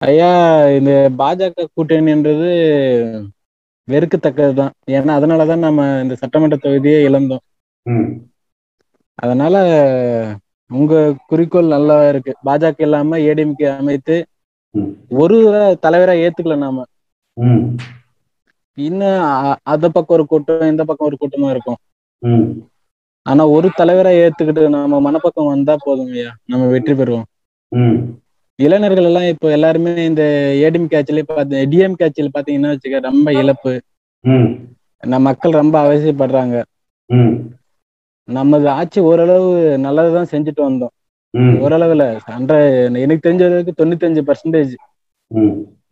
ஐயா இந்த பாஜக கூட்டணின்றது வெறுக்கத்தக்கதுதான். ஏன்னா அதனாலதான் நம்ம இந்த சட்டமன்ற தொகுதியை இழந்தோம். அதனால உங்க குறிக்கோள் நல்லா இருக்கு. பாஜக இல்லாம ஏடிஎம்கே அமைத்து. ஒரு தலைவரா ஏத்துக்கல நாம. இன்னும் அந்த பக்கம் ஒரு கூட்டம் இந்த பக்கம் ஒரு கூட்டமா இருக்கும். ஆனா ஒரு தலைவரா ஏத்துக்கிட்டு நம்ம மனப்பக்கம் வந்தா போதும் ஐயா. நம்ம வெற்றி பெறுவோம். இளைஞர்கள் எல்லாம் இப்போ எல்லாருமே இந்த ஏடிஎம் கேட்சில பார்த்து டிஎம் கேட்சில பாத்தீங்கன்னா வச்சுக்க ரொம்ப இழப்பு. நம்ம மக்கள் ரொம்ப அவசியப்படுறாங்க. நமது ஆட்சி ஓரளவு நல்லதுதான் செஞ்சுட்டு வந்தோம். ஓரளவுல அன்ற எனக்கு தெரிஞ்ச வரைக்கும் தொண்ணூத்தஞ்சு பர்சன்டேஜ்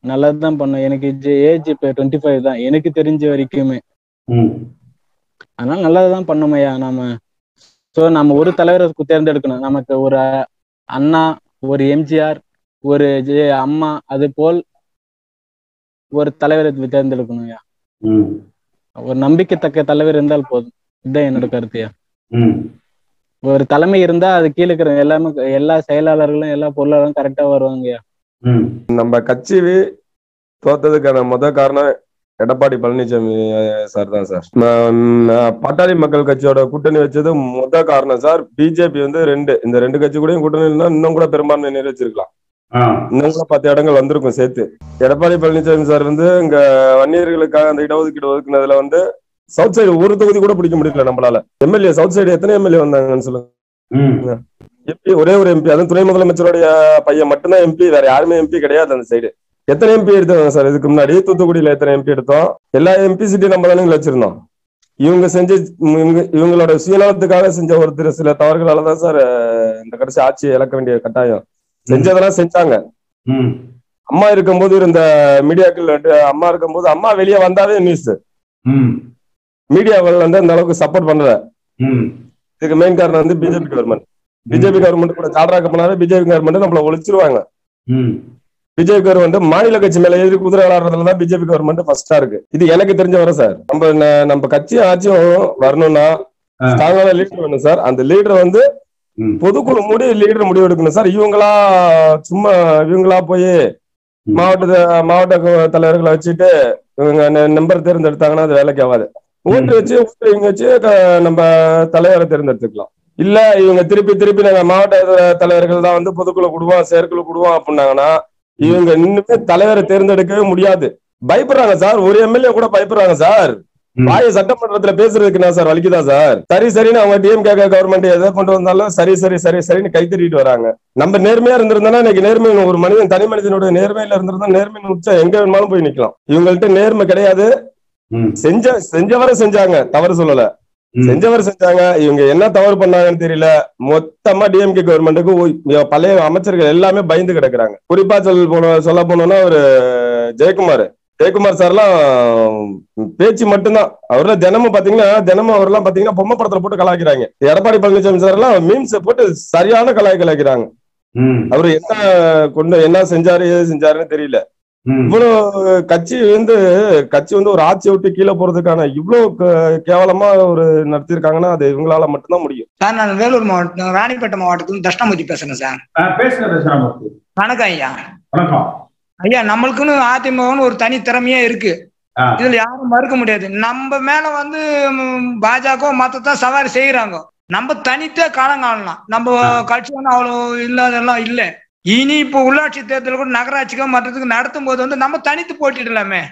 நல்லதுதான் பண்ணோம். எனக்கு ஏஜ் இப்ப டுவெண்ட்டி ஃபைவ் தான். எனக்கு தெரிஞ்ச வரைக்குமே. அதனால நல்லதுதான் பண்ணோமையா நாம சோ நம்ம ஒரு தலைவரை தேர்ந்தெடுக்கணும். நமக்கு ஒரு அண்ணா ஒரு எம்ஜிஆர் ஒரு அம்மா அது போல் ஒரு தலைவரை தேர்ந்தெடுக்கணும்யா ஒரு நம்பிக்கைத்தக்க தலைவர் இருந்தால் போதும். இதுதான் என்னோட கருத்துயா ஒரு தலைமை இருந்தா அது கீழே இருக்கிற எல்லாமே எல்லா செயலாளர்களும் எல்லா பொருளாளரும் கரெக்டா வருவாங்கய்யா ம். நம்ம கட்சி தோத்ததுக்கான முத காரணம் எடப்பாடி பழனிசாமி சார் தான் சார். பாட்டாளி மக்கள் கட்சியோட கூட்டணி வச்சது முத காரணம் சார். பிஜேபி வந்து ரெண்டு இந்த ரெண்டு கட்சி கூடயும் கூட்டணி இருந்தா இன்னும் கூட பெரும்பான்மை நிறைவேற்றிருக்கலாம். இன்னும் பத்து இடங்கள் வந்திருக்கும் சேர்த்து. எடப்பாடி பழனிசாமி சார் வந்து இங்க வன்னியர்களுக்காக அந்த இடஒதுக்கீடு ஒதுக்குனதுல வந்து சவுத் சைடு ஒரு தொகுதி கூட பிடிக்க முடியல நம்மளால. எம்எல்ஏ சவுத் சைடு எத்தனை எம்எல்ஏ வந்தாங்கன்னு சொல்லுங்க. எம்பி ஒரே ஒரு எம்பி அதுவும் துணை முதலமைச்சருடைய பையன் மட்டும்தான் எம்பி வேற யாருமே எம்பி கிடையாது அந்த சைடு எத்தனை எம்பி எடுத்தோம் சார் இதுக்கு முன்னாடி? தூத்துக்குடியில எத்தனை எம்பி எடுத்தோம்? எல்லா எம்பி சிட்டி நம்ம தானே வச்சிருந்தோம். இவங்க செஞ்ச இவங்க இவங்களோட சுயநலத்துக்காக செஞ்ச ஒரு சில தவறுகளால தான் சார் இந்த கடைசி ஆட்சியை இழக்க வேண்டிய கட்டாயம். செஞ்சதெல்லாம் செஞ்சாங்க. அம்மா இருக்கும்போது இருந்த மீடியாக்கள் அம்மா இருக்கும்போது அம்மா வெளியே வந்தாவே நியூஸ் ம். மீடியாக்கள் வந்து அந்த அளவுக்கு சப்போர்ட் பண்ணல. இதுக்கு மெயின் காரணம் வந்து பிஜேபி கவர்மெண்ட் பிஜேபி கவர்மெண்ட் கூட கால்ராக்க பண்ணாவே பிஜேபி கவர்மெண்ட் நம்மள ஒழிச்சிருவாங்க. பிஜேபி கவர்மெண்ட் மாநில கட்சி மேல எதிர்ப்பு குதிரை விளையாடுறதுல தான் பிஜேபி கவர்மெண்ட் ஃபர்ஸ்டா இருக்கு. இது எனக்கு தெரிஞ்ச வரை சார் நம்ம நம்ம கட்சியும் ஆட்சியும் வரணும்னா. ஸ்ட்ராங்கான லீடர் வேணும் சார் அந்த லீடர் வந்து. பொதுக்குழு மூடி லீடர் முடிவு எடுக்கணும். சார் இவங்களா சும்மா இவங்களா போய். மாவட்ட மாவட்ட தலைவர்களை வச்சுட்டு இவங்க நம்பர் தேர்ந்தெடுத்தாங்கன்னா அது வேலைக்கு ஆகாது. ஓட்டு வச்சு ஓட்டு இவங்க வச்சு நம்ம தலைவரை தேர்ந்தெடுத்துக்கலாம். இல்ல இவங்க திருப்பி திருப்பி நாங்க மாவட்ட தலைவர்கள் தான் வந்து பொதுக்குழு கொடுவோம் செயற்குழு கொடுவோம் அப்படின்னாங்கன்னா இவங்க இன்னுமே தலைவரை தேர்ந்தெடுக்கவே முடியாது. பயப்படுறாங்க சார். ஒரு எம்எல்ஏ கூட பயப்படுறாங்க சார். வாய சட்டமன்றத்துல பேசுறதுக்கு என்ன சார் வலிக்குதா சார்? சரி சரின்னு அவங்க டிஎம்கே கவர்மெண்ட் எதை கொண்டு வந்தாலும் சரி சரி சரி சரின்னு கை தட்டிட்டு வராங்க. நம்ம நேர்மையா இருந்திருந்தோம்னா இன்னைக்கு நேர்மை ஒரு மனிதன் தனி மனிதனுடைய நேர்மையில இருந்திருந்தா நேர்மையின் உச்சம் எங்க வேணுமாலும் போய் நிக்கலாம். இவங்கள்ட்ட நேர்மை கிடையாது. செஞ்ச செஞ்சவரை செஞ்சாங்க தவறு சொல்லல. செஞ்சவர் செஞ்சாங்க இவங்க என்ன தவறு பண்ணாங்கன்னு தெரியல. மொத்தமா டிஎம்கே கவர்மெண்ட்டுக்கு பழைய அமைச்சர்கள் எல்லாமே பயந்து கிடக்குறாங்க. குறிப்பா சொல் போன சொல்ல போனோம்னா ஒரு ஜெயக்குமார். ஜெயக்குமார் சார்லாம் பேச்சு மட்டும்தான். அவர்லாம் தினமும் பாத்தீங்கன்னா தினமும் அவர்லாம் பாத்தீங்கன்னா பொம்மை படத்துல போட்டு கலாய்க்கிறாங்க. எடப்பாடி பழனிசாமி சார் எல்லாம் மீம்ஸ் போட்டு சரியான கலாய் கலாய்க்கிறாங்க. ம். அவரு என்ன கொண்டு என்ன செஞ்சாரு ஏது செஞ்சாருன்னு தெரியல. இவ்வளவு கட்சி வந்து கட்சி வந்து ஒரு ஆட்சியை விட்டு கீழே போறதுக்கான இவ்வளவு கேவலமா ஒரு நடத்திருக்காங்கன்னா அது இவங்களால மட்டும்தான் முடியும். சார் நான் வேலூர் மாவட்டம் ராணிப்பேட்டை மாவட்டத்துல தஷ்ணமூர்த்தி பேசுறேன் சார். வணக்கம் ஐயா. வணக்கம். ஐயா நம்மளுக்குன்னு அதிமுகன்னு ஒரு தனி திறமையே இருக்கு. இதுல யாரும் மறுக்க முடியாது. நம்ம மேல வந்து பாஜக மத்ததான் சவாரி செய்யறாங்க நம்ம தனித்தே காலம் காணலாம். நம்ம கட்சி வந்து அவ்வளவு இல்லாதெல்லாம் இல்ல. இனி இப்போ உள்ளாட்சி தேர்தல் கூட நகராட்சிக்கோ மற்றதுக்கு நடத்தும் போது வந்து நம்ம தனித்து போட்டிடலாமே.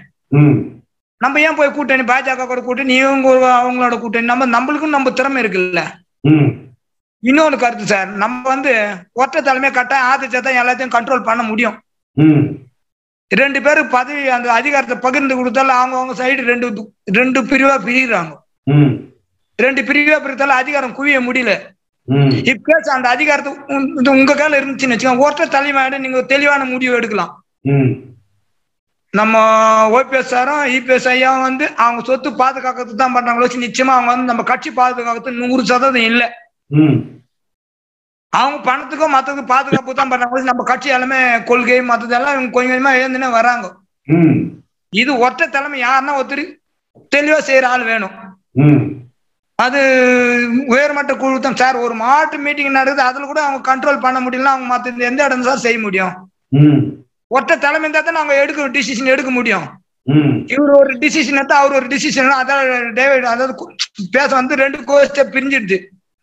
நம்ம ஏன் போய் கூட்டணி பாஜக கூட கூட்டணி இவங்க அவங்களோட கூட்டணி? நம்ம நம்மளுக்கும் நம்ம திறமை இருக்குல்ல. இன்னொன்னு கருத்து சார் நம்ம வந்து ஒற்றை தலைமை கட்டாயம் ஆதரிச்சா தான் எல்லாத்தையும் கண்ட்ரோல் பண்ண முடியும். ரெண்டு பேரும் பதவி அந்த அதிகாரத்தை பகிர்ந்து கொடுத்தாலும் அவங்கவுங்க சைடு ரெண்டு ரெண்டு பிரிவா பிரிகிறாங்க ரெண்டு பிரிவா பிரித்தாலும் அதிகாரம் குவிய முடியல. ம். இப்ப அந்த அதிகாரத்தை உங்க- கையில இருந்துச்சுன்னு வச்சுக்கோங்க. ஒற்றை தலைமையோட நீங்க தெளிவான முடிவு எடுக்கலாம். நம்ம ஓபிஎஸ் சாரும் இபிஎஸ் ஐயாவும் வந்து அவங்க சொத்து பாதுகாக்கிறதுக்கு தான் பண்றாங்களோ நிச்சயமா அவங்க வந்து நம்ம கட்சி பாதுகாக்கிறது நூறு சதவீதம் இல்ல. அவங்க பணத்துக்கும் மத்ததுக்கும் பாதுகாப்பு தான் பண்றாங்க. நம்ம கட்சி எல்லாமே கொள்கை மத்ததெல்லாம் இவங்க கொஞ்சம் கொஞ்சமா எழுந்துனே வராங்க. இது ஒற்றை தலைமை யாருன்னா ஒருத்தர்? தெளிவா செய்யற ஆள் வேணும். அது உயர்மட்ட குழு தான். சார் ஒரு மாவட்ட மீட்டிங் நடக்குது அதுல கூட அவங்க கண்ட்ரோல் பண்ண முடியல அவங்க மத்த எந்த இடம் சார் செய்ய முடியும். ஒற்றை தலைமை இருந்தா தான் நாங்க எடுக்க டிசிஷன் எடுக்க முடியும். இவர் ஒரு டிசிஷன் எடுத்தா அவர் ஒரு டிசிஷன் அதாவது டேவிட் அதாவது பேச வந்து ரெண்டு கோஷ்ட பிரிஞ்சிடுது.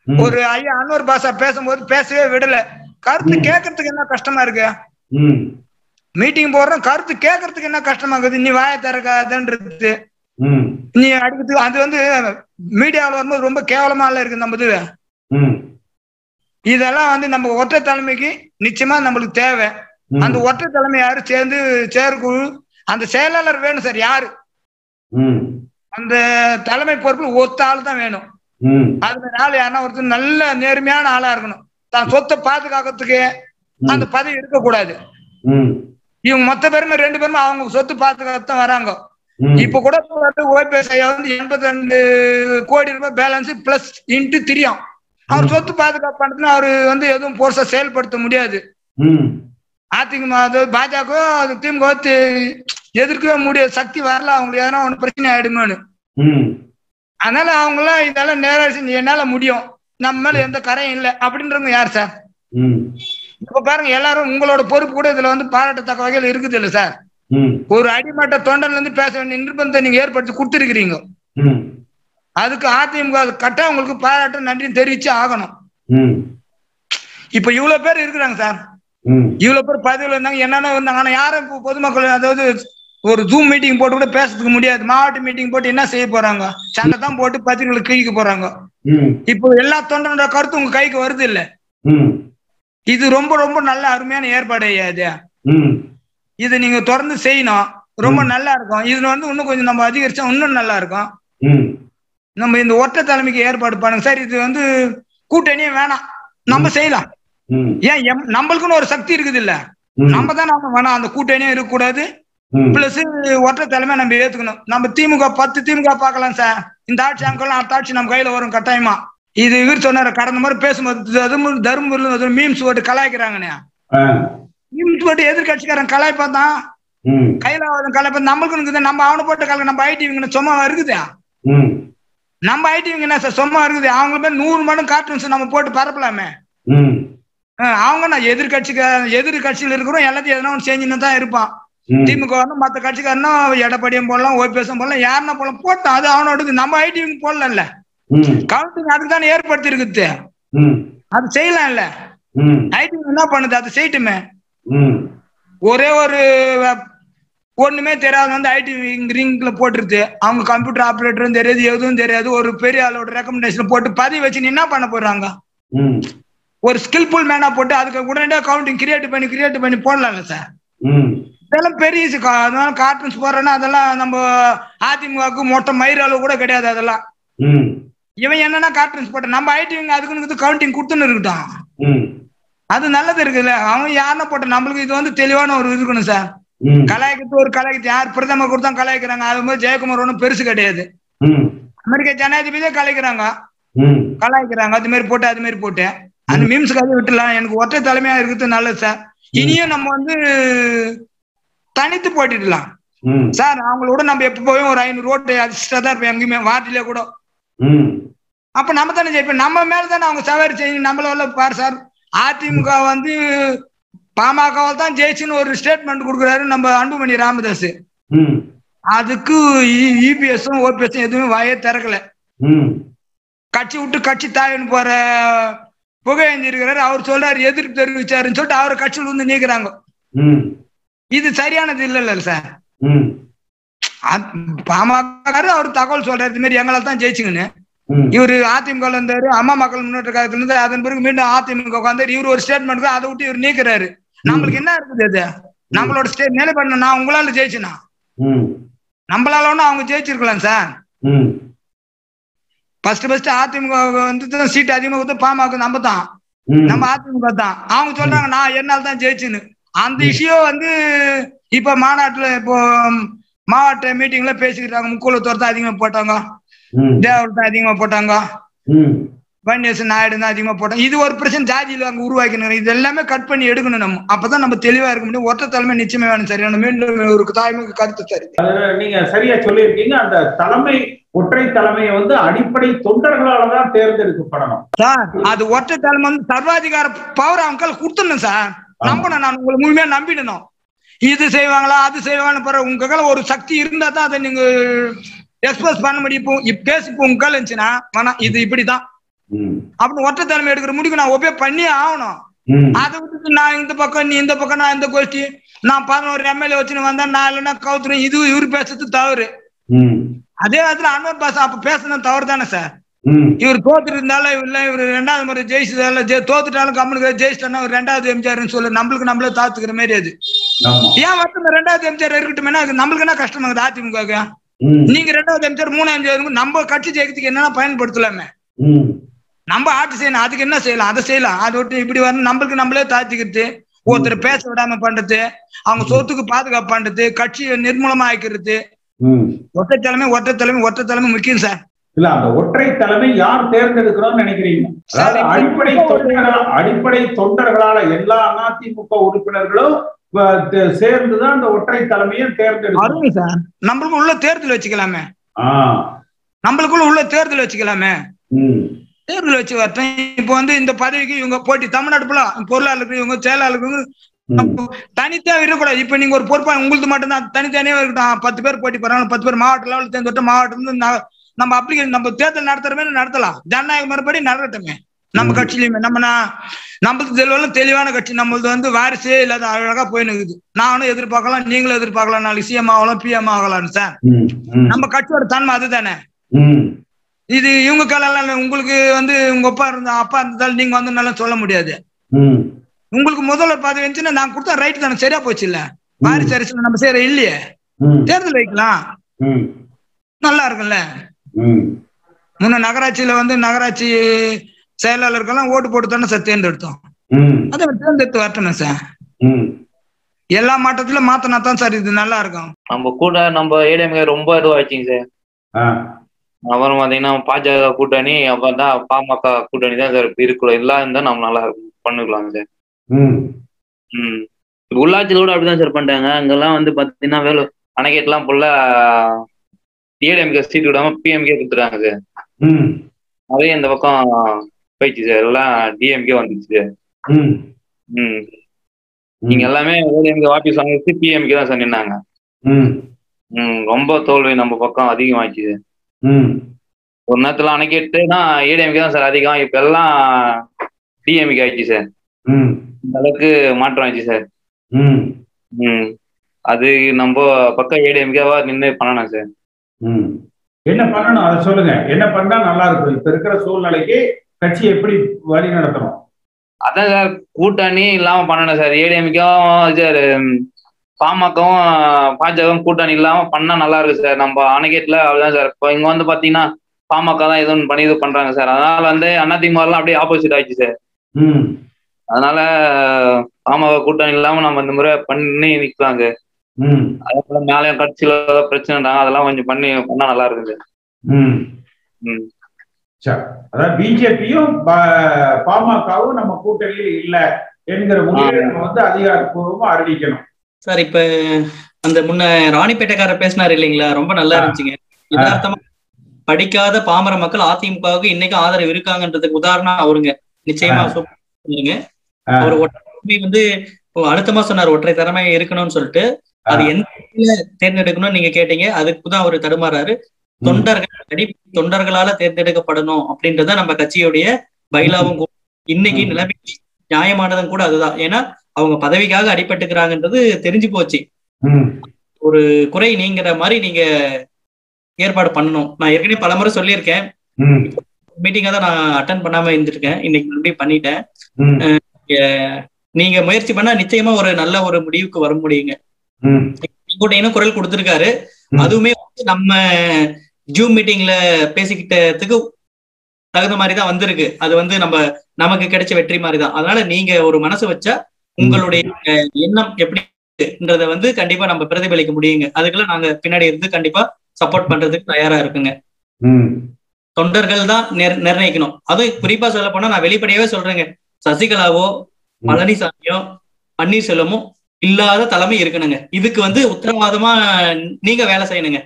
ஒரு ஐயா அன்வர் பாஷா பேசும்போது பேசவே விடல. கருத்து. கேட்கறதுக்கு என்ன கஷ்டமா இருக்கு? மீட்டிங் போடுறோம் கருத்து கேட்கறதுக்கு என்ன கஷ்டமா இருக்குது? நீ வாய திறக்காதன்றது. நீ அடிக்கிறது அது வந்து மீடியாவில் வரும்போது ரொம்ப கேவலமா இல்ல இருக்கு நம்ம இது இதெல்லாம் வந்து நம்ம ஒற்றை தலைமைக்கு நிச்சயமா நம்மளுக்கு தேவை. அந்த ஒற்றை தலைமை யாரு? சேர்ந்து செயற்குழு அந்த செயலாளர் வேணும் சார் யாரு? அந்த தலைமை பொறுப்பு ஒத்த ஆள் தான் வேணும். அதுல ஆள் யாருன்னா ஒருத்தர் நல்ல நேர்மையான ஆளா இருக்கணும். தான் சொத்தை பாதுகாக்கிறதுக்கு அந்த பதவி இருக்கக்கூடாது. இவங்க மொத்த பேருமே ரெண்டு பேருமே அவங்க சொத்து பாதுகாத்தான் வராங்க. இப்ப கூட ஓபிஎஸ் ஐயா வந்து எண்பத்தி ரெண்டு கோடி ரூபாய் பேலன்ஸ் பிளஸ் இன்ட்டு தெரியும். அவர் சொத்து பாதுகாப்பு அவரு வந்து எதுவும் போர்ஸா செயல்படுத்த முடியாது. அதிமுக அது பாஜக அது திமுக எதிர்க்கவே முடியாது சக்தி வரல அவங்களுக்கு. எதனா ஒண்ணு பிரச்சனை ஆயிடுமோன்னு. அதனால அவங்களாம் இதெல்லாம் நேரா செஞ்சு என்னால முடியும். நம்ம மேல எந்த கரையும் இல்லை. அப்படின்றவங்க யார் சார்? இப்ப பாருங்க எல்லாரும் உங்களோட பொறுப்பு கூட இதுல வந்து பாராட்டத்தக்க வகையில் இருக்குது இல்ல சார்? ஒரு அடிமட்ட தொண்டன்ல இருந்து பேச வேண்டிய நிர்பந்தத்தை நீங்க ஏற்படுத்தி கொடுத்துருக்கிறீங்க. அதுக்கு அதிமுக அது கட்ட உங்களுக்கு பாராட்டு நன்றி தெரிவிச்சு ஆகணும். இப்ப இவ்வளவு பேர் இருக்கிறாங்க சார். இவ்வளவு பேர் பதவியில் இருந்தாங்க என்னென்ன இருந்தாங்க ஆனா யாரும் பொதுமக்கள் அதாவது ஒரு ஜூம் மீட்டிங் போட்டு கூட பேசுறதுக்கு முடியாது. மாவட்ட மீட்டிங் போட்டு என்ன செய்ய போறாங்க? சண்டை தான் போட்டு பத்திரிகைகளை கிழிக்க போறாங்க. இப்போ எல்லா தொண்டனோட கருத்து உங்க கைக்கு வருது இல்ல? இது ரொம்ப ரொம்ப நல்ல அருமையான ஏற்பாடு ஐயா இது. நீங்க தொடர்ந்து செய்யணும். ரொம்ப நல்லா இருக்கும். இதுல வந்து இன்னும் கொஞ்சம் நம்ம அதிகரிச்சா இன்னும் நல்லா இருக்கும். நம்ம இந்த ஒற்றை தலைமைக்கு ஏற்பாடு பண்ணுங்க. சார் இது வந்து கூட்டணியே வேணாம். நம்ம செய்யலாம். ஏன் நம்மளுக்குன்னு ஒரு சக்தி இருக்குது இல்ல நம்ம தான் நம்ம வேணாம். அந்த கூட்டணியும் இருக்கக்கூடாது. பிளஸ் ஒற்றை தலைமை நம்ம ஏத்துக்கணும். நம்ம திமுக பத்து திமுக பார்க்கலாம் சார். இந்த ஆட்சி அங்கெல்லாம் அடுத்த ஆட்சி நம்ம கையில வரும் கட்டாயமா. இது இவர் சொன்னாரு கடந்த முறை பேசும்போது தருமபுரி தருமபுரியில் மீம்ஸ் போட்டு கலாய்க்கிறாங்கண்ணே. மீம்ஸ் போட்டு எதிர்கட்சிக்காரன் கலாய்ப்பா தான். கையில கலாய்ப்பா நம்மளுக்கு இருக்குது. நம்ம அவனை போட்டு கலக்க நம்ம ஐடி சும்மா இருக்குது? நம்ம ஐடி என்ன சார் சும்மா இருக்குது? அவங்க பேர் நூறு மடம் கார்ட்டூன்ஸ் நம்ம போட்டு பரப்பலாமே. அவங்க நான் எதிர்கட்சிக்கு எதிர்கட்சியில் இருக்கிறோம் எல்லாத்தையும் எதனா ஒன்று செஞ்சுன்னு தான் இருப்பான். திமுக வரணும் மற்ற கட்சிக்காரனும் எடப்பாடியும் போடலாம் ஓபிஎஸும் போடலாம் யாருன்னா போடலாம் போட்டோம் அது அவனோடது நம்ம ஐடி போடலாம்ல. கவுண்டிங் அதுக்கு தானே ஏற்படுத்தி இருக்குது அது செய்யலாம்ல. ம். ஐடி என்ன பண்ணுது? அது செய்யட்டுமே. ஒரே ஒரு ஒண்ணுமே தெரியாது வந்து ஐடி ரிங்ல போட்டுருது அவங்க கம்ப்யூட்டர் ஆபரேட்டரும் தெரியாது எதுவும் தெரியாது. ஒரு பெரிய ஆளோட ரெக்கமெண்டேஷன் போட்டு பதிவு வச்சு என்ன பண்ண போறாங்க? ஒரு ஸ்கில்ஃபுல் மேனா போட்டு அதுக்கு உடனடியாக கவுண்டிங் கிரியேட் பண்ணி கிரியேட் பண்ணி போடலாம்ல சார். இதெல்லாம் பெரிய அதனால கார்ட்டூன்ஸ் போடுறேன்னா அதெல்லாம் நம்ம அதிமுகவுக்கு மொட்டை மயிர் அளவு கூட கிடையாது அதெல்லாம். இவன் என்னன்னா கார்ட்டூன்ஸ் போட்ட நம்ம ஐடிவிங்க அதுக்குன்னு கவுண்டிங் கொடுத்துன்னு இருக்கட்டும். அது நல்லது இருக்குல்ல. அவன் யாருன்னா போட்ட நம்மளுக்கு இது வந்து தெளிவான ஒரு இருக்கணும் சார். கலாய்க்கிறது ஒரு கலாய்க்கிறது. யார் பிரதமர் கூட தான் கலாய்க்கிறாங்க? அது மாதிரி ஜெயக்குமார் ஒன்றும் பெருசு கிடையாது. அமெரிக்க ஜனாதிபதியே கலாய்க்கிறாங்க. கலாய்க்கிறாங்க. அது மாதிரி போட்டு அது மாதிரி போட்டு. அந்த மீம்ஸ் கதை விட்டுலாம் எனக்கு ஒற்றை தலைமையா இருக்கிறது நல்லது சார். இனியும் நம்ம வந்து தனித்து போட்டிடலாம் சார் அவங்களோட நம்ம எப்ப போயும் ஒரு ஐநூறு ஓட்டு அதிர்ஷ்டா தான் இருப்போம். எங்கேயுமே வார்டிலே கூட. அப்ப நம்ம தானே ஜெயிப்போம். நம்ம மேல தானே அவங்க சவாரி செய்யணும் நம்மளால பாரு சார். அதிமுக வந்து பாமகவால் தான் ஜெயிச்சுன்னு ஒரு ஸ்டேட்மெண்ட் கொடுக்குறாரு நம்ம அன்புமணி ராமதாஸ் அதுக்கு இபிஎஸும் ஓபிஎஸும் எதுவுமே வாயே திறக்கல. கட்சி விட்டு கட்சி தாயின்னு போற புகையந்தி இருக்கிறாரு. அவர் சொல்றாரு எதிர்ப்பு தெரிவிச்சாருன்னு சொல்லிட்டு அவரை கட்சியில் வந்து நீக்குறாங்க. இது சரியானது இல்லைல்ல சார். ம். பாமக அவர் தகவல் சொல்றாரு. இது மாதிரி எங்களால் தான் ஜெயிச்சுங்கன்னு. இவரு அதிமுக இருந்தாரு அம்மா மக்கள் முன்னேற்ற கழகத்துல இருந்து அதன் பிறகு மீண்டும் அதிமுக வந்தாரு இவர் ஒரு ஸ்டேட்மெண்ட் அதை விட்டு இவர் நீக்குறாரு. நம்மளுக்கு என்ன இருக்குது அது நம்மளோட ஸ்டேட் நிலைப்பண்ண நான் உங்களால ஜெயிச்சுனா? நம்மளால ஒண்ணு அவங்க ஜெயிச்சிருக்கலாம் சார். ஃபர்ஸ்ட் ஃபர்ஸ்ட் அதிமுக வந்து சீட் அதிகமாக கொடுத்து பாமக நம்ம தான் நம்ம அதிமுக தான். அவங்க சொல்றாங்க நான் என்னால் தான் ஜெயிச்சுன்னு. அந்த இஷ்யூ வந்து இப்ப மாநாட்டுல இப்போ மாவட்ட மீட்டிங்ல பேசிக்கிறாங்க முக்குளத்தோர் தான் அதிகமா போட்டாங்க. தேவர் தான் அதிகமா போட்டாங்க. ம். வன்னியரசு நாயுடு தான் அதிகமா போட்டாங்க. இது ஒரு பிரச்சனை. ஜாதியில அங்க உருவாக்கணும் இது எல்லாமே கட் பண்ணி எடுக்கணும் நம்ம. அப்பதான் நம்ம தெளிவா இருக்க முடியும். ஒற்றை தலைமை நிச்சயமே வேணும் சரியான மீண்டும் ஒரு தாய்மைக்கு கருத்து சரி நீங்க சரியா சொல்லியிருக்கீங்க. அந்த தலைமை ஒற்றை தலைமையை வந்து அடிப்படை தொண்டர்களால தான் தேர்ந்தெடுக்கப்படணும். சார் அது ஒற்றை தலைமை வந்து சர்வாதிகார பவர் அவங்க கையில கொடுத்துடணும் சார். நம்பணும் நான் உங்களை முழுமையா நம்பிடணும். இது செய்வாங்களா அது செய்வாங்கன்னு பாரு உங்க ஒரு சக்தி இருந்தா தான் அதை நீங்க எக்ஸ்பிரஸ் பண்ண முடியும். இப்போ இப்ப பேசி இப்போ உங்க கையில இருந்துச்சுன்னா வேணாம் இது இப்படிதான். அப்படின்னு ஒற்றை தலைமை எடுக்கிற முடிவுக்கு நான் ஒப்பே பண்ணியே ஆகணும். அதை விட்டுட்டு நான் இந்த பக்கம் நீ இந்த பக்கம் நான் இந்த கோஷ்டி நான் பதினோரு எம்எல்ஏ வச்சுன்னு வந்தா நான் இல்லைன்னா கவுத்துறேன் இது இவரு பேசுறது தவறு. அதே நேரத்துல அன்வர் பாஸ் அப்ப பேசுனது தவறு தானே சார்? இவர் தோத்துட்டு இருந்தாலும் இல்ல இவர் ரெண்டாவது முறை ஜெயிச்சதால தோத்துட்டாலும் கம்முனுக்கு ஜெயிச்சிட்டா ஒரு ரெண்டாவது எம்ஜிஆர்னு சொல்லு. நம்மளுக்கு நம்மளே தாத்துக்கிற மாதிரி அது. ஏன் வந்து ரெண்டாவது எம்ஜிஆர் இருக்கட்டும் அது நம்மளுக்கு என்ன கஷ்டமா இருக்குது அதிமுக நீங்க ரெண்டாவது எம்ஜிஆர் மூணாவது எம்ஜிஆர் நம்ம கட்சி ஜெயிக்கிறதுக்கு என்னென்ன பயன்படுத்தலாமே? நம்ம ஆட்சி செய்யணும். அதுக்கு என்ன செய்யலாம்? அதை செய்யலாம். அதை விட்டு இப்படி வரணும். நம்மளுக்கு நம்மளே தாத்திக்கிறது. ஒருத்தர் பேச விடாம பண்றது. அவங்க சொத்துக்கு பாதுகாப்பு பண்றது. கட்சியை நிர்மூலமா ஆக்கிறது. ஒற்றை தலைமை ஒற்றை தலைமை ஒற்றை தலைமை முக்கியம் சார். இல்ல அந்த ஒற்றை தலைமை யார் தேர்ந்தெடுக்கணும்னு நினைக்கிறீங்க? அதாவது அடிப்படை தொண்டர்களால் அடிப்படை தொண்டர்களால எல்லா அதிமுக உறுப்பினர்களும் சேர்ந்துதான் அந்த ஒற்றை தலைமையை தேர்ந்தெடுக்கணும். சார். நம்மளுக்கு உள்ள தேர்தல் வச்சுக்கலாமே. நம்மளுக்குள்ள உள்ள தேர்தல் வச்சுக்கலாமே. தேர்தல் வச்சு வரட்டும். இப்போ வந்து இந்த பதவிக்கு இவங்க போட்டி தமிழ்நாடு ஃபுல்லா பொருளாளருக்கு இவங்க செயலாளருக்கு தனித்தா இருக்கக்கூடாது. இப்ப நீங்க ஒரு பொறுப்பா உங்களுக்கு மட்டும் தான் தனித்தனியா இருக்கட்டும். பத்து பேர் போட்டி போறாங்க பத்து பேர் மாவட்ட லெவல் தேர்ந்தெடுத்த மாவட்டம் நம்ம அப்ளிகேஷன் நம்ம தேர்தல் நடத்துற மாதிரி நடத்தலாம். ஜனநாயக மறுபடி நடக்கட்டுமே. நம்ம. கட்சியிலுமே நம்ம நான் நம்மளுக்கு தெளிவான தெளிவான கட்சி. நம்மளது வந்து வாரிசே இல்லாத அழகா போயின்னு இருக்குது. நானும் எதிர்பார்க்கலாம் நீங்களும் எதிர்பார்க்கலாம். நாளைக்கு சிஎம் ஆகலாம் பிஎம் ஆகலாம்னு சார் நம்ம கட்சியோட தன்மை அதுதானே. இது இவங்க காலெல்லாம் உங்களுக்கு வந்து உங்க அப்பா இருந்தா அப்பா இருந்தாலும் நீங்க வந்து நல்லா சொல்ல முடியாது. உங்களுக்கு முதல்வர் பதவி இருந்துச்சுன்னா நான் கொடுத்தா ரைட் தானே. சரியா போச்சு இல்ல? வாரிசு அரசியல் நம்ம செய்யற இல்லையே. தேர்தல் வைக்கலாம். நல்லா இருக்கும்ல. முன்ன நகராட்சியில வந்து நகராட்சி செயலாளருக்கெல்லாம் ஓட்டு போட்டு தானே சார் தேர்ந்தெடுத்தோம். ம், அதை தேர்ந்தெடுத்து வரட்டுமே சார். ம், எல்லா மாவட்டத்திலும் மாத்தினா தான் சார் இது நல்லா இருக்கும். நம்ம கூட நம்ம ஏடிஎம்கே ரொம்ப இதுவாச்சுங்க சார். அப்புறம் பாத்தீங்கன்னா பாஜக கூட்டணி அப்புறம் தான் பாமக கூட்டணி தான் சார் இருக்கணும் எல்லாம் இருந்தா நம்ம நல்லா இருக்கும் பண்ணிக்கலாம் சார். ம், உள்ளாட்சியில கூட அப்படிதான் சார் பண்ணிட்டாங்க. அங்கெல்லாம் வந்து பாத்தீங்கன்னா வேலை அணைக்கேட்லாம் ஃபுல்லா ஏடிஎம்கே சீட் விடாம பிஎம்கே கொடுத்துட்டாங்க. சார் அதே இந்த பக்கம் போயிடுச்சு சார். எல்லாம் டிஎம்கே வந்துச்சு ம், நீங்க எல்லாமே ஏடிஎம்கே ஆபீஸ் வாங்கிச்சு பிஎம்கே தான் சார் நின்னாங்க. ம், ரொம்ப தோல்வி நம்ம பக்கம் அதிகமாச்சு ஒரு நேரத்துல அணைக்கிட்டுனா ஏடிஎம்கே தான் சார் அதிகம். இப்ப எல்லாம் டிஎம்கே ஆயிடுச்சு சார். இந்த அளவுக்கு மாற்றம் ஆயிடுச்சு சார். ம், அது நம்ம பக்கம் ஏடிஎம்கேவா நின்று பண்ணணும் சார். என்ன பண்ணணும்? அதை சொல்லுங்க. என்ன பண்ணா நல்லா இருக்கும்? இப்ப இருக்கிற சூழ்நிலைக்கு கட்சி எப்படி வழி நடத்தணும்? அதான் சார் கூட்டணி இல்லாம பண்ணணும் சார். ஏடிஎம்கேவும் சார் பாமகவும் பாஜகவும் கூட்டணி இல்லாம பண்ணா நல்லா இருக்கு சார். நம்ம அணைக்கேட்ல அவ்வளவுதான் சார். இப்போ இங்க வந்து பாத்தீங்கன்னா பாமக தான் எதுவும் பண்ணி இது பண்றாங்க சார். அதனால வந்து அதிமுக எல்லாம் அப்படியே ஆப்போசிட் ஆயிடுச்சு சார். ம், அதனால பாமக கூட்டணி இல்லாம நம்ம இந்த முறை பண்ணி நிக்கலாம் அதே மேலே கட்சியில ஏதாவது பிரச்சனைட்டாங்க அதெல்லாம் கொஞ்சம் பண்ணி பண்ணா நல்லா இருக்குது அதாவது பிஜேபியும் பாமகவும் நம்ம கூட்டணியில் இல்ல என்கிற முடிவை நம்ம வந்து அதிகாரப்பூர்வமா அறிவிக்கணும். சார் இப்ப அந்த முன்ன ராணிப்பேட்டைக்காரர் பேசினாரு இல்லைங்களா? ரொம்ப நல்லா. இருந்துச்சுங்க. யதார்த்தமா படிக்காத பாமர மக்கள் அதிமுகவுக்கு இன்னைக்கும் ஆதரவு இருக்காங்கன்றதுக்கு உதாரணம் அவருங்க. நிச்சயமா. ஆ. அவர் ஒற்றை வந்து இப்போ அழுத்தமா சொன்னார் ஒற்றை திறமை இருக்கணும்னு சொல்லிட்டு. அது எந்த தேர்ந்தெடுக்கணும்னு நீங்க கேட்டீங்க அதுக்கு தான் அவர் தடுமாறாரு. தொண்டர்கள் அடி தொண்டர்களால தேர்ந்தெடுக்கப்படணும் அப்படின்றத நம்ம கட்சியுடைய பைலாவும் கூட இன்னைக்கு. நிலைமை நியாயமானதும் கூட அதுதான். ஏன்னா அவங்க பதவிக்காக அடிபட்டுக்கிறாங்கன்றது தெரிஞ்சு போச்சு. ஒரு குறை நீங்கிற மாதிரி நீங்க ஏற்பாடு பண்ணணும். நான் ஏற்கனவே பலமுறை சொல்லியிருக்கேன். மீட்டிங்கா தான் நான் அட்டன் பண்ணாம இருந்திருக்கேன் இன்னைக்கு மறுபடியும் பண்ணிட்டேன். நீங்க முயற்சி பண்ணா நிச்சயமா ஒரு நல்ல ஒரு முடிவுக்கு வர முடியுங்க. செங்கோட்டையனும் குரல் கொடுத்திருக்காரு. அதுவுமே வந்து நம்ம ஜூம் மீட்டிங்ல பேசிக்கிட்டதுக்கு தகுந்த மாதிரி தான் வந்திருக்கு. அது வந்து நம்ம நமக்கு கிடைச்ச வெற்றி மாதிரி தான். அதனால நீங்க ஒரு மனசு வச்சா உங்களுடைய எண்ணம் எப்படின்றத வந்து கண்டிப்பா நம்ம பிரதிபலிக்க முடியுங்க. அதுக்கெல்லாம் நாங்க பின்னாடி இருந்து கண்டிப்பா சப்போர்ட் பண்றதுக்கு தயாரா இருக்குங்க. தொண்டர்கள் தான் நிர்- நிர்ணயிக்கணும். அதுவும் குறிப்பா சொல்ல போனா நான் வெளிப்படையாவே சொல்றேங்க. சசிகலாவோ. பழனிசாமியோ பன்னீர்செல்வமோ இல்லாத தலைமை இருக்கணுங்க. இதுக்கு வந்து உத்தரவாதமா நீங்க வேலை செய்யணுங்க.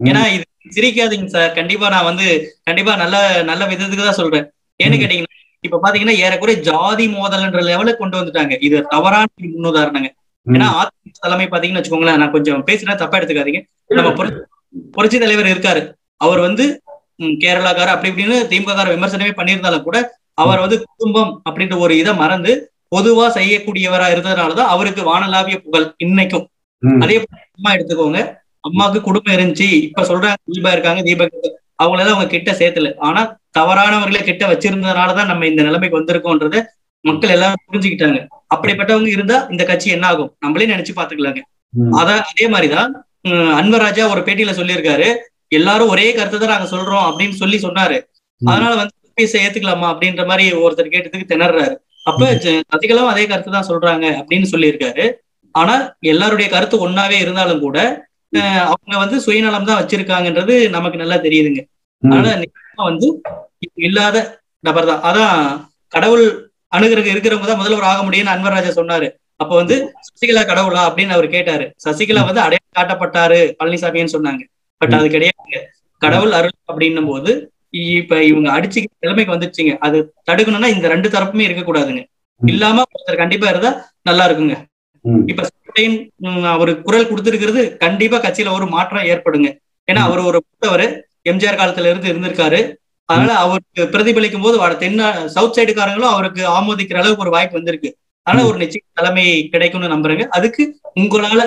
ஏன்னா இது சிரிக்காதீங்க சார். கண்டிப்பா நான் வந்து கண்டிப்பா நல்ல நல்ல விதத்துக்கு தான் சொல்றேன். ஏன்னு. கேட்டீங்கன்னா இப்ப பாத்தீங்கன்னா ஏறக்குறைய ஜாதி மோதல்ன்ற லெவலுக்கு கொண்டு வந்துட்டாங்க. இது தவறான முன்னுதாரணங்க. ஏன்னா அதிமுக தலைமை பாத்தீங்கன்னு வச்சுக்கோங்களேன் நான் கொஞ்சம் பேசுனா தப்பா எடுத்துக்காதீங்க. நம்ம புரட்சி தலைவர் இருக்காரு. அவர் வந்து ம், கேரளாக்கார அப்படி இப்படின்னு திமுக விமர்சனமே பண்ணியிருந்தாலும் கூட அவர் வந்து குடும்பம் அப்படின்ற ஒரு இதை மறந்து பொதுவா செய்யக்கூடியவரா இருந்ததுனாலதான் அவருக்கு வானலாவிய புகழ் இன்னைக்கும். அதே அம்மா எடுத்துக்கோங்க. அம்மாவுக்கு குடும்பம் இருந்துச்சு. இப்ப சொல்றாங்க தீபா இருக்காங்க தீபக். அவங்களெல்லாம் அவங்க கிட்ட சேர்த்துல. ஆனா தவறானவர்களை கிட்ட வச்சிருந்ததுனாலதான் நம்ம இந்த நிலைமைக்கு வந்திருக்கோன்றத மக்கள் எல்லாரும் புரிஞ்சுக்கிட்டாங்க. அப்படிப்பட்டவங்க இருந்தா இந்த கட்சி என்ன ஆகும்? நம்மளே நினைச்சு பாத்துக்கலாங்க ம். அத அதே மாதிரிதான் அன்வர் ராஜா ஒரு பேட்டியில சொல்லியிருக்காரு. எல்லாரும் ஒரே கருத்தை தான் நாங்க சொல்றோம் அப்படின்னு சொல்லி சொன்னாரு. அதனால வந்து பேச ஏத்துக்கலாமா அப்படின்ற மாதிரி ஒருத்தர் கேட்டதுக்கு திணறாரு. அப்ப சசிகலாவும் அதே கருத்து தான் சொல்றாங்க அப்படின்னு சொல்லியிருக்காரு. ஆனா எல்லாருடைய கருத்து ஒன்னாவே இருந்தாலும் கூட அவங்க வந்து சுயநலம் தான் வச்சிருக்காங்கன்றது நமக்கு நல்லா தெரியுதுங்க. நிச்சயமா வந்து இல்லாத நபர் தான் அதான் கடவுள் அணுகிறதுக்கு இருக்கிறவங்க தான் முதல்வர் ஆக முடியும்னு அன்வர் ராஜா சொன்னாரு. அப்ப வந்து சசிகலா கடவுளா அப்படின்னு அவர் கேட்டாரு. சசிகலா வந்து அடையாளம் காட்டப்பட்டாரு பழனிசாமின்னு சொன்னாங்க. பட் அது கிடையாது கடவுள் அருள் அப்படின்னும் போது இப்ப இவங்க அடிச்சு நிலைமைக்கு வந்துருச்சுங்க. அது தடுக்கணும்னா இந்த ரெண்டு தரப்புமே இருக்கக்கூடாதுங்க. இல்லாம ஒருத்தர் கண்டிப்பா இருந்தா நல்லா இருக்குங்க. இப்ப ஸ்டாலின் அவரு குரல் கொடுத்திருக்கிறது கண்டிப்பா கட்சியில ஒரு மாற்றம் ஏற்படுங்க. ஏன்னா அவர் ஒரு மூத்தவர் எம்ஜிஆர் காலத்துல இருந்து இருந்திருக்காரு. அதனால அவருக்கு பிரதிபலிக்கும் போது வட தென்ன சவுத் சைடுக்காரங்களும் அவருக்கு ஆமோதிக்கிற அளவுக்கு ஒரு வாய்ப்பு வந்திருக்கு. அதனால ஒரு நிச்சயம் தலைமை கிடைக்கும்னு நம்புறேங்க. அதுக்கு உங்களால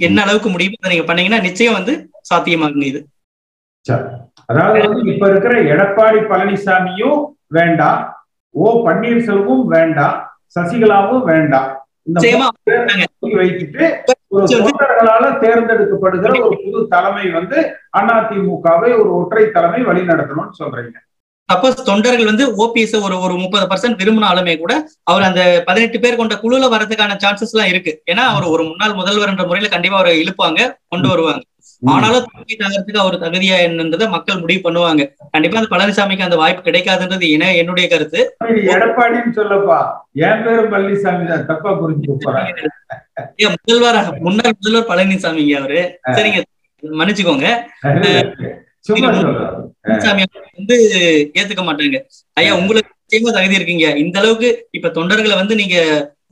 என்ன அளவுக்கு முடியுமோ அதை நீங்க பண்ணீங்கன்னா நிச்சயம் வந்து சாத்தியமாகுங்க இது. அதாவது வந்து இப்ப இருக்கிற எடப்பாடி பழனிசாமியும் வேண்டாம் ஓ பன்னீர்செல்வமும் வேண்டாம் சசிகலாவும் வேண்டாம் வைத்துட்டு ஒரு தொண்டர்களால தேர்ந்தெடுக்கப்படுகிற ஒரு புது தலைமை வந்து அதிமுகவை ஒரு ஒற்றை தலைமை வழி நடத்தணும்னு சொல்றீங்க. சப்போஸ் தொண்டர்கள் வந்து ஓபிஎஸ் ஒரு ஒரு முப்பது பர்சன்ட் விரும்பினாலுமே கூட அவர் அந்த பதினெட்டு பேர் கொண்ட குழுல வரதுக்கான சான்சஸ் எல்லாம் இருக்கு. ஏன்னா அவர் ஒரு முன்னாள் முதல்வர் என்ற முறையில கண்டிப்பா அவரை இழுப்பாங்க கொண்டு வருவாங்க. ஆனாலும் தலைமை தாங்கிறதுக்கு அவர் தகுதியா என்னன்றதை மக்கள் முடிவு பண்ணுவாங்க. கண்டிப்பா அந்த பழனிசாமிக்கு அந்த வாய்ப்பு கிடைக்காதுன்றது என என்னுடைய கருத்து. எடப்பாடின்னு சொல்லப்பா. என் பேரும் பழனிசாமி தான். தப்பா ஏன் முதல்வர் முன்னாள் முதல்வர் பழனிசாமிங்க அவரு. சரிங்க. மன்னிச்சுக்கோங்க. வந்து ஏத்துக்க மாட்டாங்க. ஐயா உங்களுக்கு நிச்சயமா தகுதி இருக்கீங்க. இந்த அளவுக்கு இப்ப தொண்டர்களை வந்து நீங்க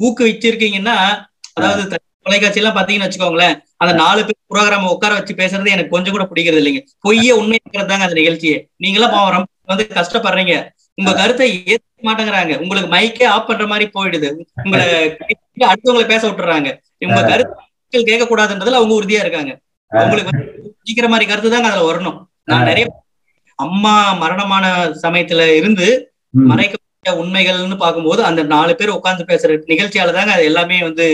ஊக்குவிச்சிருக்கீங்கன்னா அதாவது தொலைக்காட்சி எல்லாம் பாத்தீங்கன்னு வச்சுக்கோங்களேன் அந்த நாலு பேர் புரோகிராம உட்கார வச்சு பேசுறது எனக்கு கொஞ்சம் கூட பிடிக்கிறது இல்லைங்க. பொய்யே உண்மை தாங்க அந்த நிகழ்ச்சியே. நீங்களாம் பாவம் ரொம்ப வந்து கஷ்டப்படுறீங்க. உங்க கருத்தை ஏத்துக்க மாட்டேங்கிறாங்க. உங்களுக்கு மைக்கே ஆஃப் பண்ற மாதிரி போயிடுது. உங்களை அடுத்தவங்களை பேச விட்டுறாங்க. உங்க கருத்து கேட்க கூடாதுன்றதுல அவங்க உறுதியா இருக்காங்க. அவங்களுக்கு பிடிக்கிற மாதிரி கருத்து தாங்க அதுல வரணும். நான் நிறைய அம்மா மரணமான சமயத்துல இருந்து. மறைக்கப்பட்ட உண்மைகள்னு பார்க்கும்போது அந்த நாலு பேர் உட்கார்ந்து பேசுற நிகழ்ச்சியால தாங்க அது எல்லாமே வந்து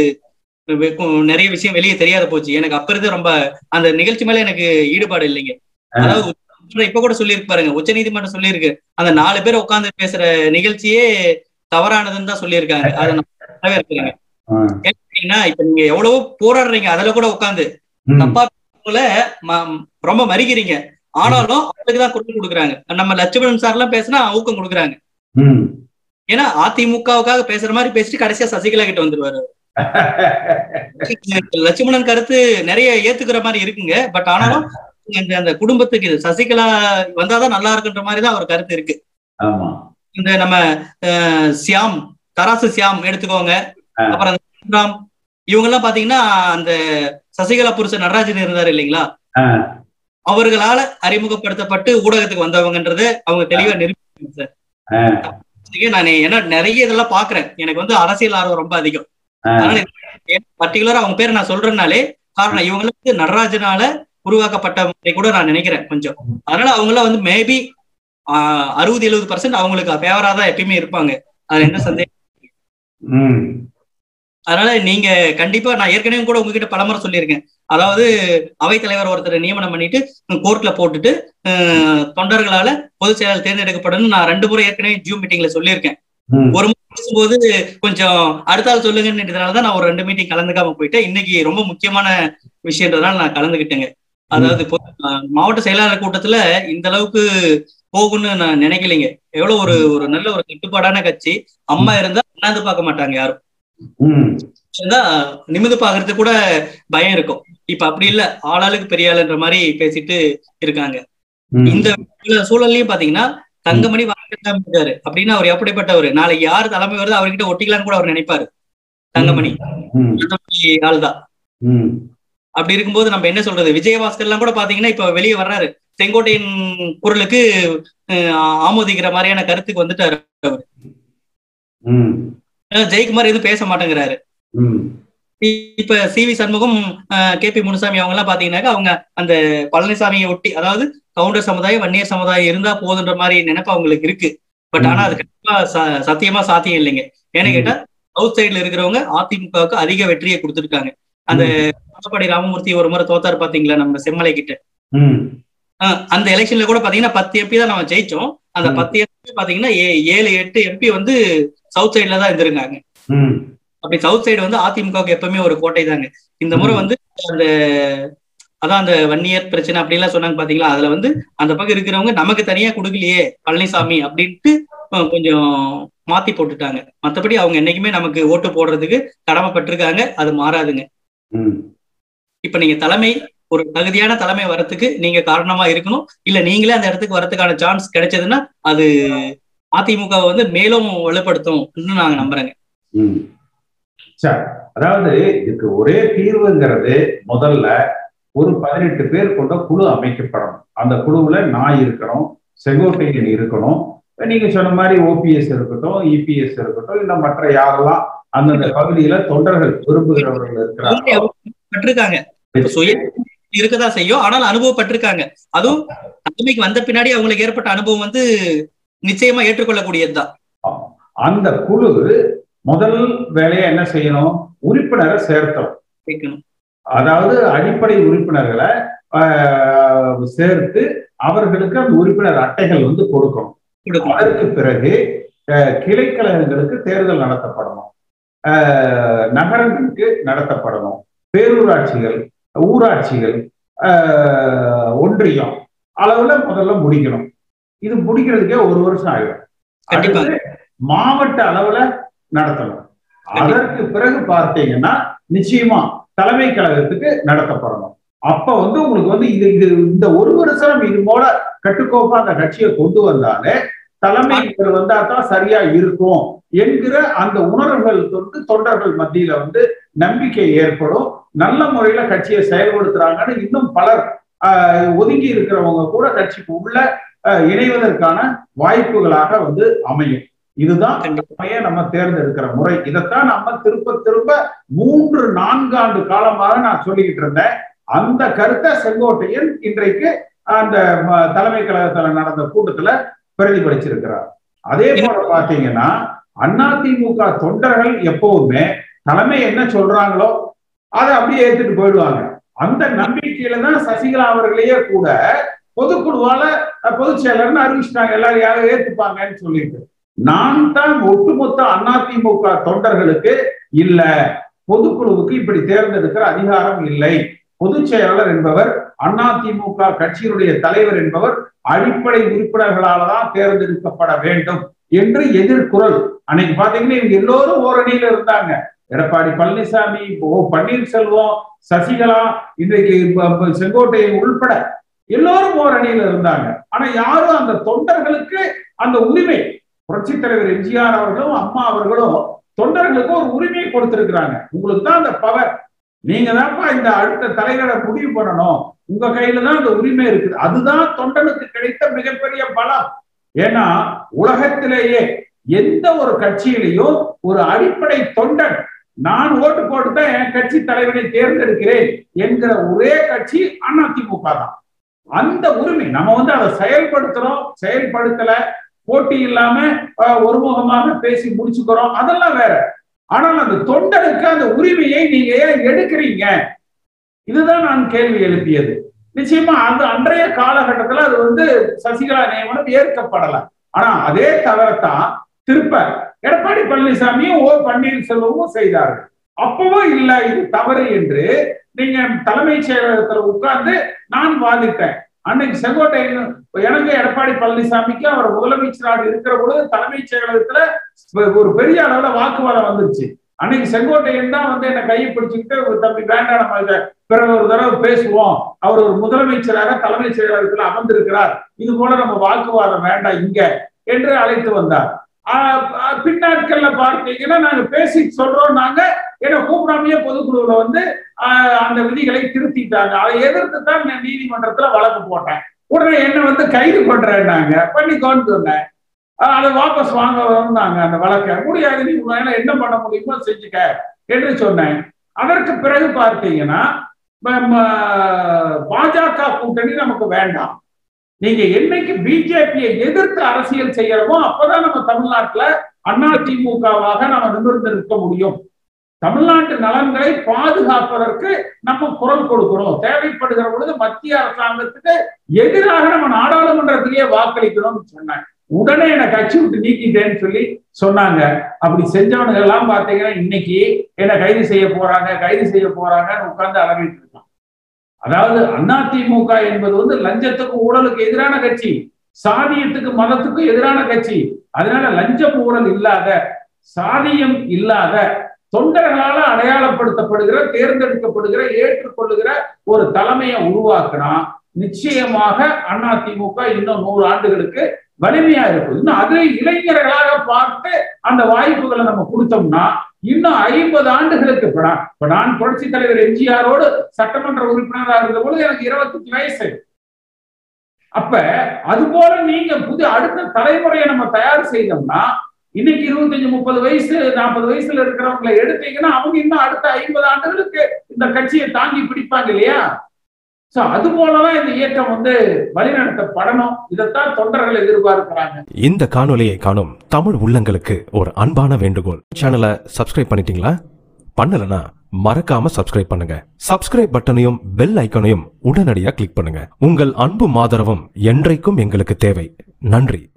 நிறைய விஷயம் வெளியே தெரியாத போச்சு. எனக்கு அப்ப இருந்து ரொம்ப அந்த நிகழ்ச்சி மேல எனக்கு ஈடுபாடு இல்லைங்க. அதாவது இப்ப கூட சொல்லியிருக்கு பாருங்க. உச்ச நீதிமன்றம் சொல்லியிருக்கு. அந்த நாலு பேர் உட்கார்ந்து பேசுற நிகழ்ச்சியே தவறானதுன்னு தான் சொல்லியிருக்காங்க. அதை நான் வரவேற்கிறேங்க ஆ. கேட்டீங்கன்னா இப்ப நீங்க எவ்வளவோ போராடுறீங்க. அதுல கூட உட்காந்து. தப்பா ரொம்ப மறிக்கிறீங்க. ஆனாலும் அவங்களுக்கு தான் குரல் கொடுக்குறாங்க. நம்ம லட்சுமணன் சார் எல்லாம் பேசினா ஊக்கம் கொடுக்குறாங்க. ஏன்னா அதிமுகவுக்காக பேசுற மாதிரி பேசிட்டு கடைசியா சசிகலா கிட்ட வந்துருவாரு லட்சுமணன் கருத்து நிறைய ஏத்துக்கிற மாதிரி இருக்குங்க. பட் ஆனாலும் இந்த அந்த குடும்பத்துக்கு இது சசிகலா வந்தாதான் நல்லா இருக்குன்ற மாதிரி தான் அவர் கருத்து இருக்கு. இந்த நம்ம சியாம் தராசு சியாம் எடுத்துக்கோங்க. அப்புறம் இவங்க எல்லாம் பாத்தீங்கன்னா அந்த சசிகலா புருஷன் நடராஜன் இருந்தாரு இல்லைங்களா. அவர்களால அறிமுகப்படுத்தப்பட்டு ஊடகத்துக்கு வந்தவங்கன்றத அவங்க தெளிவா நிரூபிப்பாங்க சார். நான் ஏன்னா நிறைய இதெல்லாம் பாக்குறேன் எனக்கு வந்து அரசியல் ஆர்வம் ரொம்ப அதிகம். அதனால பர்டிகுலரா அவங்க பேரை நான் சொல்றதுனாலே காரணம் இவங்களுக்கு நடராஜனால உருவாக்கப்பட்ட மாதிரி கூட நான் நினைக்கிறேன் கொஞ்சம். அதனால அவங்க எல்லாம் வந்து மேபி அறுபது எழுபது பர்சன்ட் அவங்களுக்கு ஃபேவரா தான் எப்பயுமே இருப்பாங்க. அதுல என்ன சந்தேகம். அதனால நீங்க கண்டிப்பா நான் ஏற்கனவே கூட உங்ககிட்ட பலமுறை சொல்லியிருக்கேன். அதாவது அவைத்தலைவர் ஒருத்தர் நியமனம் பண்ணிட்டு கோர்ட்ல போட்டுட்டு தொண்டர்களால பொதுச் செயலாளர் தேர்ந்தெடுக்கப்படணும்னு நான் ரெண்டு முறை ஏற்கனவே ஜூம் மீட்டிங்ல சொல்லியிருக்கேன். ஒரு முறை பேசும்போது கொஞ்சம் அடுத்த ஆள் சொல்லுங்கன்றதுனால தான் நான் ஒரு ரெண்டு மீட்டிங் கலந்துக்காம போயிட்டேன். இன்னைக்கு ரொம்ப முக்கியமான விஷயன்றதுனால நான் கலந்துக்கிட்டேங்க அதாவது மாவட்ட செயலாளர் கூட்டத்துல இந்த அளவுக்கு போகும்னு நான் நினைக்கலைங்க. எவ்வளவு ஒரு ஒரு நல்ல ஒரு கட்டுப்பாடான கட்சி. அம்மா இருந்தா உட்கார்ந்து பார்க்க மாட்டாங்க யாரும். நிமிந்து பாக்குறதுக்கு கூட பயம் இருக்கும். இப்ப அப்படி இல்ல. ஆளாளுக்கு பெரிய ஆளுன்ற மாதிரி பேசிட்டு இருக்காங்க. இந்த சூழல்லையும் பாத்தீங்கன்னா தங்கமணி வாங்கிட்டு இருக்காரு. அப்படின்னா அவர் எப்படிப்பட்டவர்? நாளைக்கு யார் தலைமை வருது அவர்கிட்ட ஒட்டிக்கலாம்னு கூட அவர் நினைப்பாரு. தங்கமணி. ம், அந்த மாதிரி ஆள் தான். ம், அப்படி இருக்கும்போது நம்ம என்ன சொல்றது? விஜயபாஸ்கர் எல்லாம் கூட பாத்தீங்கன்னா இப்ப வெளியே வர்றாரு. செங்கோட்டையின் குரலுக்கு ஆமோதிக்கிற மாதிரியான கருத்துக்கு வந்துட்டாரு அஹ், ஜெயக்குமார் எதுவும் பேச மாட்டேங்கிறாரு. இப்ப C V Shanmugam K P Munusamy அவங்க எல்லாம் பாத்தீங்கன்னாக்கா அவங்க அந்த பழனிசாமியை ஒட்டி அதாவது கவுண்டர் சமுதாயம் வன்னியர் சமுதாயம் இருந்தா போதுன்ற மாதிரி நினைப்பு அவங்களுக்கு இருக்கு. பட் ஆனா அது கண்டிப்பா சத்தியமா சாத்தியம் இல்லைங்க. ஏன்னு கேட்டா சவுத் சைடுல இருக்கிறவங்க அதிமுகவுக்கு அதிக வெற்றியை கொடுத்திருக்காங்க. அந்த எடப்பாடி ராமமூர்த்தி ஒரு முறை தோத்தாரு பாத்தீங்களா நம்ம செம்மலை கிட்ட? அந்த எலெக்ஷன்ல கூட பாத்தீங்கன்னா பத்து எம்பி தான் நம்ம ஜெயிச்சோம். அந்த. பத்து எம்பி பாத்தீங்கன்னா ஏழு எட்டு எம்பி வந்து சவுத் சைடுல தான் இருந்திருக்காங்க அப்படி சவுத் சைடு வந்து அதிமுகவுக்கு எப்பவுமே ஒரு கோட்டை தாங்க. இந்த முறை. வந்து அந்த அதான் அந்த வன்னியர் பிரச்சனை அப்படிலாம் சொன்னாங்க பாத்தீங்களா? அதுல வந்து அந்த பக்கம் இருக்கிறவங்க நமக்கு தனியா கொடுக்கலையே பழனிசாமி அப்படின்ட்டு கொஞ்சம் மாத்தி போட்டுட்டாங்க. மத்தபடி அவங்க என்னைக்குமே நமக்கு ஓட்டு போடுறதுக்கு கடமைப்பட்டிருக்காங்க. அது மாறாதுங்க. இப்ப நீங்க தலைமை ஒரு தகுதியான தலைமை வரத்துக்கு நீங்க காரணமா இருக்கணும். இல்ல நீங்களே அந்த இடத்துக்கு வரதுக்கான சான்ஸ் கிடைச்சதுன்னா அது அதிமுக வந்து மேலும் வலுப்படுத்தும் நாங்க நம்புறேங்க. அதாவது இதுக்கு ஒரே தீர்வுங்கிறது முதல்ல ஒரு பதினெட்டு பேர் கொண்ட குழு அமைக்கப்படணும். அந்த குழுவுல நான் இருக்கணும் செங்கோட்டையன் இருக்கணும். நீங்க சொன்ன மாதிரி ஓபிஎஸ் இருக்கட்டும் இபிஎஸ் இருக்கட்டும் இல்ல மற்ற யாரெல்லாம் அந்தந்த பகுதியில தொண்டர்கள் விரும்புகிறவர்கள் சுய இருக்கதான் செய்யும் ஆனால் அனுபவப்பட்டிருக்காங்க. அதுவும் தலைமைக்கு வந்த பின்னாடி அவங்களுக்கு ஏற்பட்ட அனுபவம் வந்து நிச்சயமா ஏற்றுக்கொள்ளக்கூடியதுதான். அந்த குழு முதல் வேலையை என்ன செய்யணும்? உறுப்பினரை சேர்த்தணும். கேட்கணும் அதாவது அடிப்படை உறுப்பினர்களை சேர்த்து அவர்களுக்கு அந்த உறுப்பினர் அட்டைகள் வந்து கொடுக்கணும். அதற்கு பிறகு கிளைக்கழகங்களுக்கு தேர்தல் நடத்தப்படணும். நகரங்களுக்கு நடத்தப்படணும். பேரூராட்சிகள் ஊராட்சிகள் ஒன்றியம் அளவுல முதல்ல முடிக்கணும். இது முடிக்கிறதுக்கே ஒரு வருஷம் ஆயிடும். மாவட்ட அளவுல நடத்தணும். அதற்கு பிறகு பார்த்தீங்கன்னா நிச்சயமா தலைமை கழகத்துக்கு நடத்தப்படணும். அப்ப வந்து உங்களுக்கு வந்து இது இது இந்த ஒரு வருஷம் இது போல கட்டுக்கோப்பா அந்த கட்சியை கொண்டு வந்தாலே தலைமைகள் வந்தா தான் சரியா இருக்கும் என்கிற அந்த உணர்வுகள் வந்து தொண்டர்கள் மத்தியில வந்து நம்பிக்கை ஏற்படும். நல்ல முறையில கட்சியை செயல்படுத்துறாங்கன்னு இன்னும் பலர் ஒதுங்கி இருக்கிறவங்க கூட கட்சிக்கு உள்ள இணைவதற்கான வாய்ப்புகளாக வந்து அமையும். இதுதான் முறையை நம்ம தேர்ந்தெடுக்கிற முறை. இதைத்தான் நம்ம திரும்ப திரும்ப மூன்று நான்காண்டு காலமாக நான் சொல்லிக்கிட்டு இருந்தேன். அந்த கருத்தை செங்கோட்டையன் இன்றைக்கு அந்த தலைமை கழகத்துல நடந்த கூட்டத்துல பிரதிபலிச்சிருக்கிறார். அதே போல பாத்தீங்கன்னா அதிமுக தொண்டர்கள் எப்பவுமே தலைமை என்ன சொல்றாங்களோ அதை அப்படியே ஏத்துட்டு போயிடுவாங்க. அந்த நம்பிக்கையில தான் சசிகலா அவர்களையே கூட பொதுக்குழுவால பொதுச் செயலர்னு அறிவிச்சிட்டாங்க. எல்லாரும் யாரும் ஏத்துப்பாங்கன்னு சொல்லிட்டு. நான் தான் ஒட்டுமொத்த அதிமுக தொண்டர்களுக்கு இல்ல பொதுக்குழுவுக்கு இப்படி தேர்ந்தெடுக்கிற அதிகாரம் இல்லை. பொதுச் செயலாளர் என்பவர் அதிமுக கட்சியினுடைய தலைவர் என்பவர் அடிப்படை உறுப்பினர்களால தான் தேர்ந்தெடுக்கப்பட வேண்டும் என்று எதிர்குரல். அன்னைக்கு பாத்தீங்கன்னா இவங்க எல்லோரும் ஓரணியில இருந்தாங்க. எடப்பாடி பழனிசாமி ஓ பன்னீர்செல்வம் சசிகலா இன்றைக்கு செங்கோட்டையை உள்பட எல்லோரும் ஓரணியில இருந்தாங்க. ஆனா யாரும் அந்த தொண்டர்களுக்கு அந்த உரிமை புரட்சி தலைவர் எம்ஜிஆர் அவர்களும் அம்மா அவர்களும் தொண்டர்களுக்கு ஒரு உரிமையை கொடுத்திருக்கிறாங்க. உங்களுக்கு தான் அந்த பவர் நீங்க தான்ப்பா இந்த அடுத்த தலைவரை முடிவு பண்ணணும். உங்க கையில தான் அந்த உரிமை இருக்குது. அதுதான் தொண்டனுக்கு கிடைத்த மிகப்பெரிய பலம். ஏன்னா உலகத்திலேயே எந்த ஒரு கட்சியிலையும் ஒரு அடிப்படை தொண்டன் நான் ஓட்டு போட்டு தான் என் கட்சி தலைவனை தேர்ந்தெடுக்கிறேன் என்கிற ஒரே கட்சி அதிமுக தான். அந்த உரிமை நம்ம வந்து அதை செயல்படுத்துறோம் செயல்படுத்தல போட்டி இல்லாம ஒருமுகமாக பேசி முடிச்சுக்கிறோம். அதெல்லாம் வேற. ஆனால் அந்த தொண்டனுக்கு அந்த உரிமையை நீங்க ஏன் எடுக்கிறீங்க? இதுதான் நான் கேள்வி எழுப்பியது. நிச்சயமா அந்த அன்றைய காலகட்டத்துல அது வந்து சசிகலா நியமனம் ஏற்கப்படல. ஆனா அதே தவறத்தான் திருப்ப எடப்பாடி பழனிசாமியும் ஓ பன்னீர்செல்வமும் செய்தார்கள். அப்பவும் இல்ல இது தவறு என்று நீங்க தலைமைச் செயலகத்துல உட்கார்ந்து நான் வாதிட்டேன். அன்னைக்கு செங்கோட்டையன் எனக்கு எடப்பாடி பழனிசாமிக்கு அவர் முதலமைச்சராக இருக்கிற பொழுது தலைமைச் செயலகத்துல ஒரு பெரிய அளவுல வாக்குவாதம் வந்துருச்சு அன்னைக்கு செங்கோட்டையன் தான் வந்து என்ன கையை பிடிச்சுக்கிட்டு ஒரு தம்பி வேண்டாம் நம்ம பிறகு ஒரு தடவை பேசுவோம். அவர் ஒரு முதலமைச்சராக தலைமைச் செயலகத்துல அமர்ந்திருக்கிறார். இது போல நம்ம வாக்குவாதம் வேண்டாம் இங்க என்று அழைத்து வந்தார். ஆஹ் பின்னாட்கள்ல பார்த்தீங்கன்னா நாங்க பேசி சொல்றோம் நாங்க. ஏன்னா கூப்பிடாமையே பொதுக்குழுவுல வந்து அந்த விதிகளை திருத்திட்டாங்க. அதை எதிர்த்து தான் நான் நீதிமன்றத்துல வழக்கு போட்டேன். உடனே என்ன வந்து கைது பண்றேன்னாங்க. பண்ணிக்கோன்னு சொன்னேன். அதை வாபஸ் வாங்க வந்தாங்க அந்த வழக்கை. முடியாது நீ உன்னால என்ன பண்ண முடியுமோ செஞ்சுக்க என்று சொன்னேன். அதற்கு பிறகு பார்த்தீங்கன்னா பாஜக கூட்டணி நமக்கு வேண்டாம். நீங்க என்னைக்கு பிஜேபியை எதிர்த்து அரசியல் செய்யறோமோ அப்பதான் நம்ம தமிழ்நாட்டுல அண்ணா திமுகவாக நம்ம நிமிர்ந்து நிற்க முடியும். தமிழ்நாட்டு நலன்களை பாதுகாப்பதற்கு நம்ம குரல் கொடுக்கிறோம். தேவைப்படுகிற பொழுது மத்திய அரசாங்கத்துக்கு எதிராக நம்ம நாடாளுமன்றத்திலேயே வாக்களிக்கணும்னு சொன்னாங்க. உடனே என்னை கட்சி விட்டு நீக்கிட்டேன்னு சொல்லி சொன்னாங்க. அப்படி செஞ்சவனுங்க எல்லாம் பாத்தீங்கன்னா இன்னைக்கு என்ன கைது செய்ய போறாங்க கைது செய்ய போறாங்கன்னு உட்கார்ந்து அலறிட்டு இருக்கான். அதாவது அதிமுக என்பது வந்து லஞ்சத்துக்கும் ஊழலுக்கு எதிரான கட்சி சாதியத்துக்கு மதத்துக்கும் எதிரான கட்சி. அதனால லஞ்சம் ஊழல் இல்லாத சாதியம் இல்லாத தொண்டர்களால அடையாளப்படுத்தப்படுகிற தேர்ந்தெடுக்கப்படுகிற ஏற்றுக்கொள்ளுகிற ஒரு தலைமையை உருவாக்குனா நிச்சயமாக அதிமுக இன்னும் நூறு ஆண்டுகளுக்கு வலிமையா இருக்கும். இன்னும் அதை இளைஞர்களாக பார்த்து அந்த வாய்ப்புகளை நம்ம கொடுத்தோம்னா இன்னும் ஐம்பது ஆண்டுகளுக்கு நான் இப்ப நான் புரட்சி தலைவர் எம்ஜிஆரோடு சட்டமன்ற உறுப்பினராக இருந்த பொழுது எனக்கு இருபத்தஞ்சு வயசு. அப்ப அது போல நீங்க புது அடுத்த தலைமுறையை நம்ம தயார் செய்தோம்னா இன்னைக்கு இருபத்தஞ்சு முப்பது வயசு நாற்பது வயசுல இருக்கிறவங்களை எடுத்தீங்கன்னா அவங்க இன்னும் அடுத்த ஐம்பது ஆண்டுகளுக்கு இந்த கட்சியை தாங்கி பிடிப்பாங்க இல்லையா? சோ அது போலதான் இந்த இயக்கம் வந்து வழிநடத்தப்படணும். இதைத்தான் தொண்டர்கள் எதிர்பார்க்கிறாங்க. இந்த காணொலியை காணும் தமிழ் உள்ளங்களுக்கு ஒரு அன்பான வேண்டுகோள். சேனலை சப்ஸ்கிரைப் பண்ணிட்டீங்களா? பண்ணலனா மறக்காம சப்ஸ்கிரைப் பண்ணுங்க. சப்ஸ்கிரைப் பட்டனையும் பெல் ஐக்கனையும் உடனடியாக கிளிக் பண்ணுங்க. உங்கள் அன்பு மாதரவும் என்றைக்கும் எங்களுக்கு தேவை. நன்றி.